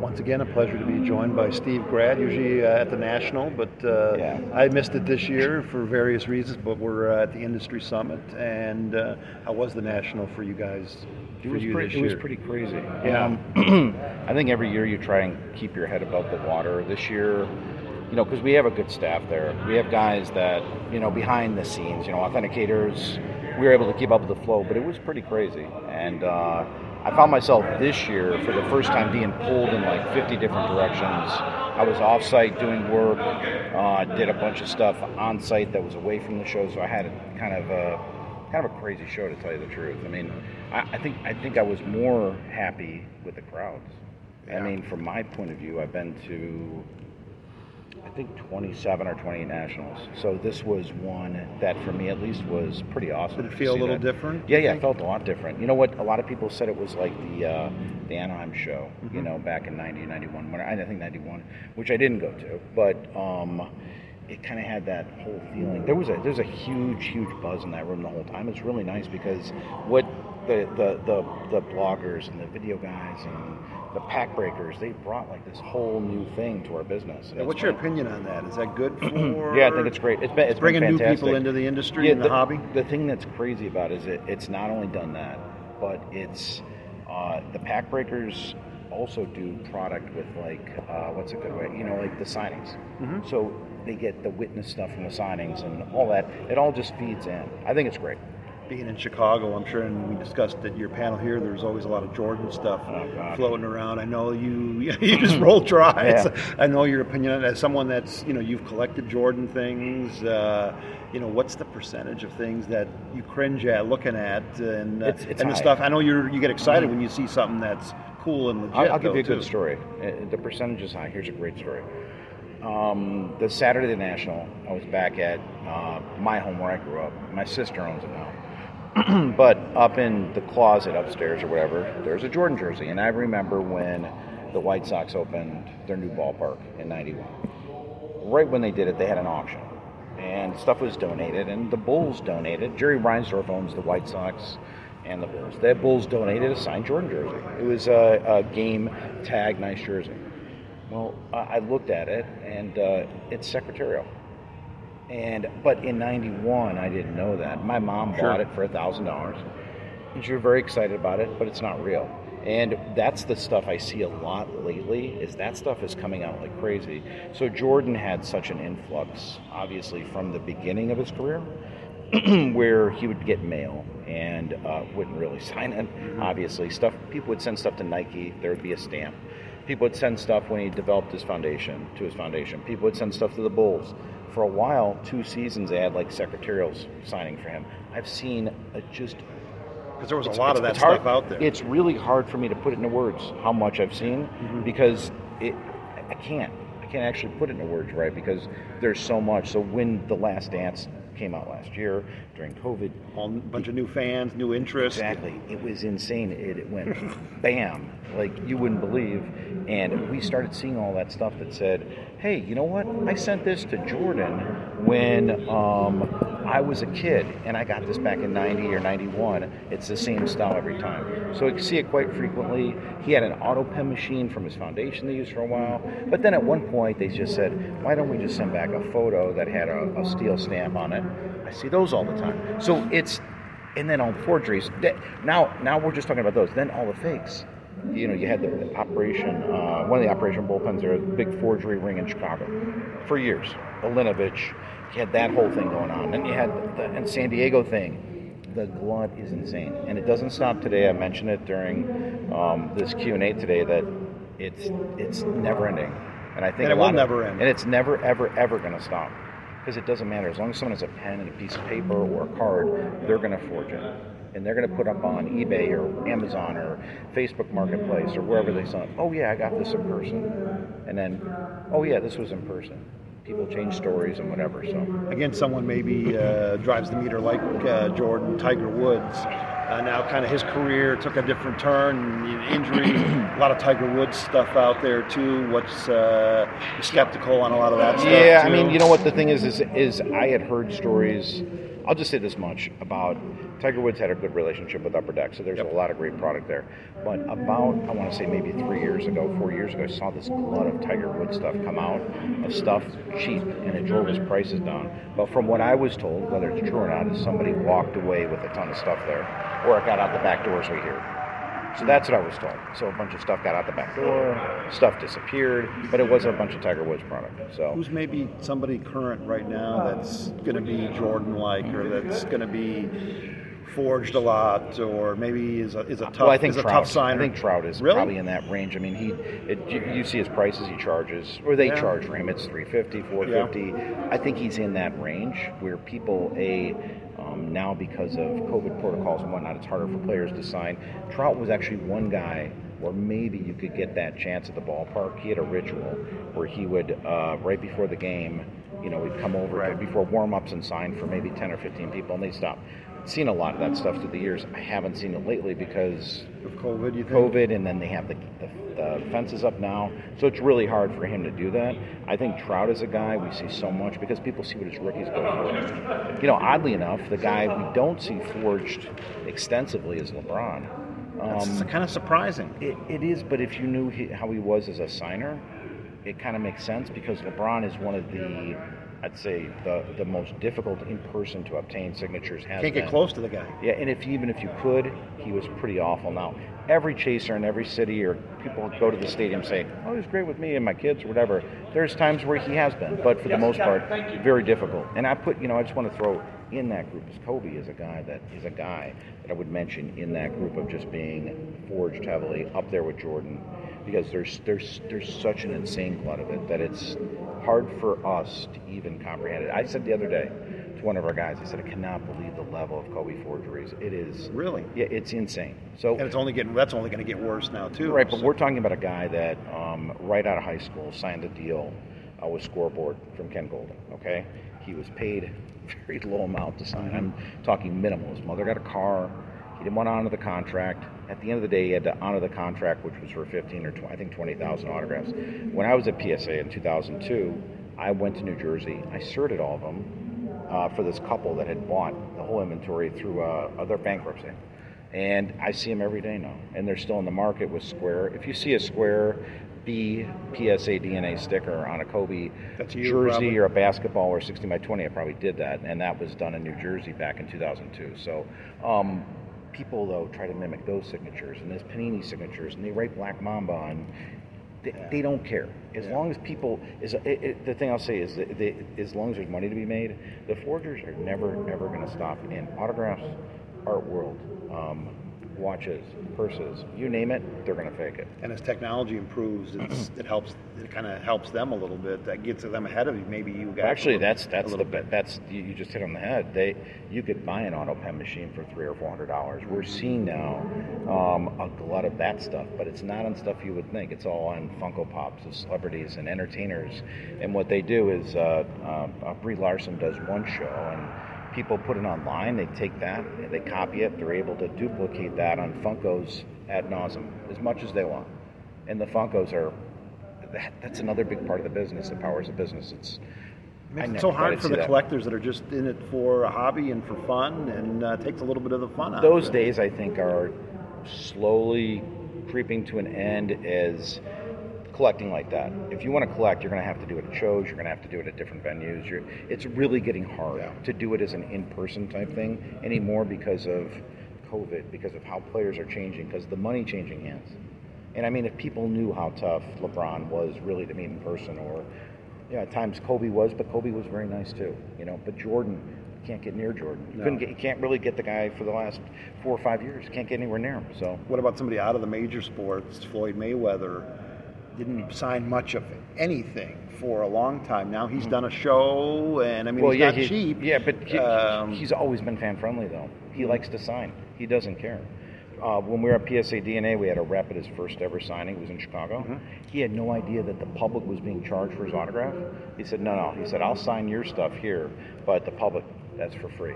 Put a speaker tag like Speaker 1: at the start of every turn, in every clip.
Speaker 1: Once again, a pleasure to be joined by Steve Grad, usually uh, at the National, but uh,
Speaker 2: Yeah.
Speaker 1: I missed it this year for various reasons, but we're uh, at the Industry Summit. And uh, how was the National for you guys?
Speaker 2: It
Speaker 1: for
Speaker 2: was,
Speaker 1: you
Speaker 2: pretty, it was pretty crazy.
Speaker 1: Yeah.
Speaker 2: Um, I think every year you try and keep your head above the water. This year, you know, because we have a good staff there. We have guys that, you know, behind the scenes, you know, authenticators. We were able to keep up with the flow, but it was pretty crazy. And uh, I found myself this year, for the first time, being pulled in like 50 different directions. I was off site doing work, uh, did a bunch of stuff on site that was away from the show, so I had kind of a kind of a crazy show to tell you the truth. I mean, I, I think I think I was more happy with the crowds. I mean, from my point of view, I've been to I think 27 or 28 nationals. So this was one that, for me at least, was pretty awesome.
Speaker 1: Did it feel a little
Speaker 2: that.
Speaker 1: different?
Speaker 2: Yeah, yeah, it felt a lot different. You know what? A lot of people said it was like the uh, the Anaheim show.
Speaker 1: Mm-hmm.
Speaker 2: You know, back in 90, 91. When I, I think 91, which I didn't go to, but. Um, it kind of had that whole feeling. There was a there's a huge huge buzz in that room the whole time. It's really nice because what the the the, the bloggers and the video guys and the pack breakers they brought like this whole new thing to our business. And
Speaker 1: Yeah, what's your
Speaker 2: been-
Speaker 1: opinion on that? Is that good for?
Speaker 2: yeah, I think it's great. It's been it's
Speaker 1: bringing
Speaker 2: been
Speaker 1: new people into the industry
Speaker 2: Yeah,
Speaker 1: and the, hobby.
Speaker 2: The thing that's crazy about it is it, it's not only done that, but it's uh, the pack breakers also do product with like uh, what's a good way? You know, like the signings.
Speaker 1: Mm-hmm.
Speaker 2: So they get the witness stuff from the signings and all that. It all just feeds in. I think it's great.
Speaker 1: Being in Chicago, I'm sure, and we discussed at your panel here. There's always a lot of Jordan stuff
Speaker 2: Oh,
Speaker 1: floating around. I know you. You just rolled your eyes.
Speaker 2: Yeah.
Speaker 1: I know your opinion as someone that's you know you've collected Jordan things. Uh, you know what's the percentage of things that you cringe at looking at and uh,
Speaker 2: It's- it's
Speaker 1: and the stuff. I know you you get excited when you see something that's cool and legit.
Speaker 2: I'll, I'll give
Speaker 1: though,
Speaker 2: you a good
Speaker 1: too.
Speaker 2: story. Uh, The percentage is high. Here's a great story. Um, the Saturday National, I was back at uh, my home where I grew up. My sister owns it now. but up in the closet upstairs or whatever, there's a Jordan jersey. And I remember when the White Sox opened their new ballpark in 91. Right when they did it, they had an auction. And stuff was donated, and the Bulls donated. Jerry Reinsdorf owns the White Sox and the Bulls. The Bulls donated a signed Jordan jersey. It was a, a game tag, nice jersey. Well, I looked at it, and uh, it's secretarial. And but in '91, I didn't know that. My mom
Speaker 1: Sure.
Speaker 2: bought it for a thousand dollars, and she was very excited about it. But it's not real. And that's the stuff I see a lot lately. Is that stuff is coming out like crazy. So Jordan had such an influx, obviously from the beginning of his career, where he would get mail and uh, wouldn't really sign it. Obviously, stuff people would send stuff to Nike. There would be a stamp. People would send stuff when he developed his foundation to his foundation. People would send stuff to the Bulls. For a while, two seasons, they had like secretarials signing for him. I've seen a just
Speaker 1: because there was a
Speaker 2: it's-
Speaker 1: lot of that stuff
Speaker 2: hard-
Speaker 1: out there.
Speaker 2: It's really hard for me to put it into words how much I've seen mm-hmm. because it I can't. I can't actually put it into words right because there's so much. So when the Last Dance came out last year during COVID,
Speaker 1: a bunch of new fans, new interest.
Speaker 2: Exactly. It was insane. It, it went bam, like you wouldn't believe. And we started seeing all that stuff that said, hey, you know what? I sent this to Jordan when um, I was a kid, and I got this back in 90 or 91. It's the same style every time. So I see it quite frequently. He had an auto pen machine from his foundation they used for a while. But then at one point, they just said, why don't we just send back a photo that had a, a steel stamp on it? I see those all the time. So it's and then all the forgeries. Now, now we're just talking about those. Then all the fakes. You know, you had the operation, uh, one of the operation bullpens. There, a big forgery ring in Chicago for years. Olinovich, you had that whole thing going on. Then you had the and San Diego thing. The glut is insane, and it doesn't stop today. I mentioned it during um, this Q and A today that it's it's never ending, and I think
Speaker 1: And it will
Speaker 2: of-
Speaker 1: never end.
Speaker 2: and it's never ever ever going to stop because it doesn't matter as long as someone has a pen and a piece of paper or a card they're going to forge it and they're going to put up on ebay or amazon or facebook marketplace or wherever they sell it oh yeah i got this in person and then oh yeah this was in person people change stories and whatever so
Speaker 1: Again, someone maybe uh, drives the meter like uh, Jordan, Tiger Woods. Uh, now, kind of his career took a different turn, injury, a lot of Tiger Woods stuff out there too. What's uh, skeptical on a lot of that stuff?
Speaker 2: Yeah, I mean, you know what the thing is is is I had heard stories I'll just say this much about Tiger Woods had a good relationship with Upper Deck, so there's
Speaker 1: Yep.
Speaker 2: a lot of great product there. But about, I want to say maybe three years ago, four years ago, I saw this glut of Tiger Woods stuff come out of stuff cheap, and it drove his prices down. But from what I was told, whether it's true or not, is somebody walked away with a ton of stuff there, or it got out the back door, as we hear. So that's what I was told. So a bunch of stuff got out the back door, stuff disappeared, but it wasn't a bunch of Tiger Woods product. So
Speaker 1: Who's maybe somebody current right now that's going to be Jordan-like, or that's going to be forged a lot, or maybe is a is a tough
Speaker 2: well, I think
Speaker 1: is a
Speaker 2: Trout.
Speaker 1: tough signer.
Speaker 2: I think Trout is
Speaker 1: Really?
Speaker 2: probably in that range. I mean, he it, you, you see his prices he charges, or they
Speaker 1: Yeah.
Speaker 2: charge for him. It's 350, 450. I think he's in that range where people a um, now because of COVID protocols and whatnot, it's harder for players to sign. Trout was actually one guy where maybe you could get that chance at the ballpark. He had a ritual where he would uh, right before the game, you know, he'd come over
Speaker 1: Right.
Speaker 2: before warm-ups and sign for maybe 10 or 15 people, and they'd stop. Seen a lot of that stuff through the years. I haven't seen it lately because
Speaker 1: Of COVID, you think?
Speaker 2: COVID, and then they have the, the, the fences up now. So it's really hard for him to do that. I think Trout is a guy we see so much because people see what his rookies go for. You know, oddly enough, the guy we don't see forged extensively is LeBron.
Speaker 1: That's
Speaker 2: Um,
Speaker 1: kind of surprising.
Speaker 2: it, it is, but if you knew he, how he was as a signer, it kind of makes sense because LeBron is one of the, I'd say, the, the most difficult in person to obtain signatures. Has
Speaker 1: Can't get
Speaker 2: been.
Speaker 1: close to the guy.
Speaker 2: Yeah, and if even if you could, he was pretty awful. Now, every chaser in every city or people go to the stadium say, "Oh, he's great with me and my kids or whatever." There's times where he has been, but for the most part, very difficult. And I put, you know, I just want to throw in that group as Kobe is a guy that is a guy that I would mention in that group of just being forged heavily up there with Jordan, because there's there's there's such an insane glut of it that it's hard for us to even comprehend it. I said the other day to one of our guys, I said, I cannot believe the level of Kobe forgeries. It is
Speaker 1: Really?
Speaker 2: yeah, it's insane. So
Speaker 1: And it's only getting that's only going to get worse now too.
Speaker 2: right, but
Speaker 1: So-
Speaker 2: we're talking about a guy that um, right out of high school signed a deal uh, with Scoreboard from Ken Goldin. Okay, he was paid a very low amount to sign. I'm talking minimal. His mother got a car. He didn't want to honor the contract. At the end of the day, he had to honor the contract, which was for 15 or 20, I think 20,000 autographs. When I was at PSA in 2002, I went to New Jersey. I sorted all of them uh, for this couple that had bought the whole inventory through uh, their bankruptcy. And I see them every day now, and they're still in the market with Square. If you see a Square B PSA DNA sticker on a Kobe
Speaker 1: you,
Speaker 2: jersey
Speaker 1: probably.
Speaker 2: or a basketball or 16 by 20, I probably did that, and that was done in New Jersey back in 2002. So, um, people though try to mimic those signatures and those Panini signatures, and they write Black Mamba on. They, they don't care as
Speaker 1: Yeah.
Speaker 2: long as people is it, it, the thing I'll say is that they, as long as there's money to be made, the forgers are never ever going to stop in autographs, art world, um, watches, purses, you name it, they're going to fake it.
Speaker 1: and as technology improves, it's, it helps. It kind of helps them a little bit. That gets them ahead of you. Maybe you guys.
Speaker 2: Actually, that's that's the
Speaker 1: bit.
Speaker 2: that's you you just hit on the head. They you could buy an auto pen machine for three or four hundred dollars. We're seeing now um, a glut of that stuff, but it's not on stuff you would think. It's all on Funko Pops of celebrities and entertainers. And what they do is uh, uh, uh, Brie Larson does one show and. People put it online. They take that, they copy it. They're able to duplicate that on Funkos ad nauseum as much as they want. And the Funkos are that, that's another big part of the business. The powers of business. It's
Speaker 1: Makes it so hard for the
Speaker 2: that.
Speaker 1: collectors that are just in it for a hobby and for fun, and uh, takes a little bit of the fun out.
Speaker 2: Those days, I think, are slowly creeping to an end as collecting like that. If you want to collect, you're going to have to do it at shows. You're going to have to do it at different venues. You're, it's really getting hard
Speaker 1: Yeah.
Speaker 2: to do it as an in-person type thing anymore because of COVID, because of how players are changing, because the money changing hands. And I mean, if people knew how tough LeBron was really to meet in person, or you know, at times Kobe was, but Kobe was very nice too. You know, but Jordan you can't get near Jordan. You
Speaker 1: No.
Speaker 2: couldn't get, you can't really get the guy for the last four or five years. Can't get anywhere near him. So
Speaker 1: What about somebody out of the major sports? Floyd Mayweather didn't sign much of anything for a long time. Now he's done a show, and I mean,
Speaker 2: well,
Speaker 1: he's
Speaker 2: yeah,
Speaker 1: not
Speaker 2: he,
Speaker 1: cheap.
Speaker 2: yeah, but he,
Speaker 1: Um,
Speaker 2: he's always been fan friendly though. He likes to sign. He doesn't care. Uh, when we were at PSA DNA, we had a rep at his first ever signing. It was in Chicago.
Speaker 1: Mm-hmm.
Speaker 2: He had no idea that the public was being charged for his autograph. He said, "No, no." He said, "I'll sign your stuff here, but the public, that's for free."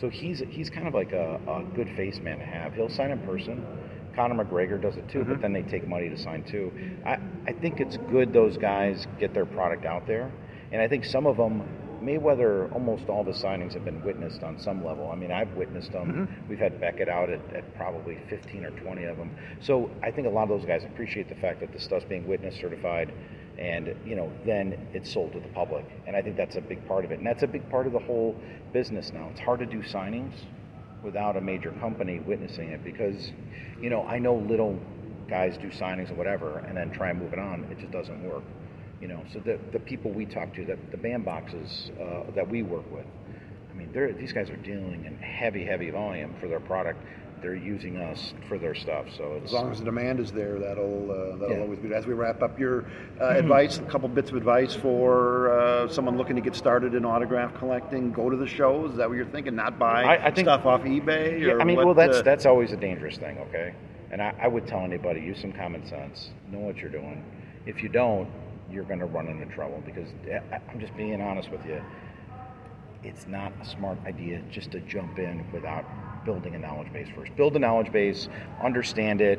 Speaker 2: So he's he's kind of like a, a good face man to have. He'll sign in person. Conor McGregor does it too,
Speaker 1: Mm-hmm.
Speaker 2: but then they take money to sign too. I, I think it's good those guys get their product out there, and I think some of them Mayweather, almost all the signings have been witnessed on some level. I mean, I've witnessed them.
Speaker 1: Mm-hmm.
Speaker 2: We've had Beckett out at, at probably 15 or 20 of them. So I think a lot of those guys appreciate the fact that the stuff's being witness certified, and you know, then it's sold to the public. And I think that's a big part of it, and that's a big part of the whole business now. It's hard to do signings without a major company witnessing it because, you know, I know little guys do signings or whatever, and then try and move it on. It just doesn't work. You know, so the, the people we talk to, the, the band boxes uh, that we work with, I mean, these guys are dealing in heavy, heavy volume for their product. They're using us for their stuff, so
Speaker 1: As long as the demand is there, that'll uh, that'll
Speaker 2: Yeah.
Speaker 1: always be. As we wrap up, your uh, advice, a couple bits of advice for uh, someone looking to get started in autograph collecting. Go to the shows. Is that what you're thinking? Not buy
Speaker 2: I- I think-
Speaker 1: stuff off eBay.
Speaker 2: Yeah,
Speaker 1: or
Speaker 2: I mean,
Speaker 1: what,
Speaker 2: well, that's
Speaker 1: uh,
Speaker 2: that's always a dangerous thing, okay? And I, I would tell anybody use some common sense, know what you're doing. If you don't, you're going to run into trouble because I'm just being honest with you. It's not a smart idea just to jump in without building a knowledge base first. Build a knowledge base, understand it.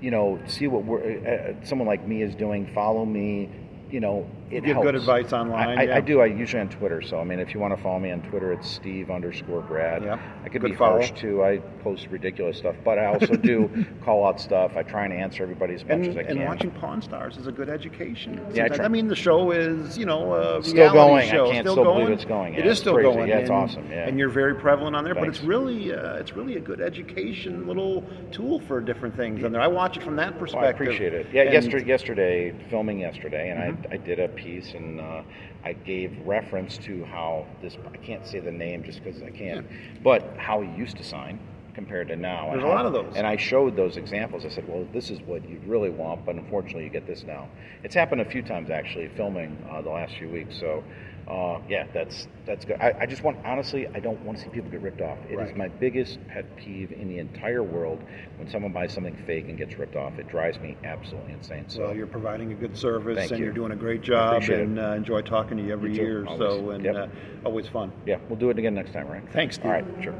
Speaker 2: You know, see what we're, uh, someone like me is doing. Follow me. You know, it
Speaker 1: give
Speaker 2: helps.
Speaker 1: good advice online,
Speaker 2: I,
Speaker 1: yeah.
Speaker 2: I do. I usually on Twitter. So I mean, if you want to follow me on Twitter, it's Steve underscore Grad.
Speaker 1: Yeah.
Speaker 2: I could
Speaker 1: Good
Speaker 2: be
Speaker 1: follow.
Speaker 2: harsh too. I post ridiculous stuff, but I also do call out stuff. I try and answer everybody as much
Speaker 1: And,
Speaker 2: as I can.
Speaker 1: and watching Pawn Stars is a good education.
Speaker 2: Yeah, I try-
Speaker 1: I mean, the show is, you know, a
Speaker 2: Still going. I can't
Speaker 1: still
Speaker 2: still believe
Speaker 1: going.
Speaker 2: it's going. Yeah, it's
Speaker 1: still
Speaker 2: crazy.
Speaker 1: going.
Speaker 2: Yeah, it's
Speaker 1: and,
Speaker 2: awesome, yeah.
Speaker 1: And you're very prevalent on there, but it's really, uh, it's really a good education little tool for different things. on there. I watch it from that perspective.
Speaker 2: I appreciate it. Yeah,
Speaker 1: And-
Speaker 2: yesterday, yesterday, filming yesterday, and
Speaker 1: Mm-hmm.
Speaker 2: I, I did a piece and uh, I gave reference to how this. I can't say the name just because I can't, but how he used to sign compared to now. and
Speaker 1: There's a lot of those.
Speaker 2: And I showed those examples. I said, well, this is what you really want, but unfortunately, you get this now. It's happened a few times actually, filming uh, the last few weeks. So. Uh, yeah, that's that's good. I, I just want honestly, I don't want to see people get ripped off. It is
Speaker 1: Right.
Speaker 2: my biggest pet peeve in the entire world when someone buys something fake and gets ripped off. It drives me absolutely insane. So
Speaker 1: Well, you're providing a good service,
Speaker 2: Thank
Speaker 1: and
Speaker 2: you.
Speaker 1: you're doing a great job, and uh, enjoy talking to you every
Speaker 2: You
Speaker 1: year.
Speaker 2: always.
Speaker 1: So, and
Speaker 2: Yep.
Speaker 1: uh, always fun.
Speaker 2: yeah, we'll do it again next time, right?
Speaker 1: Thanks, Steve.
Speaker 2: All right, sure.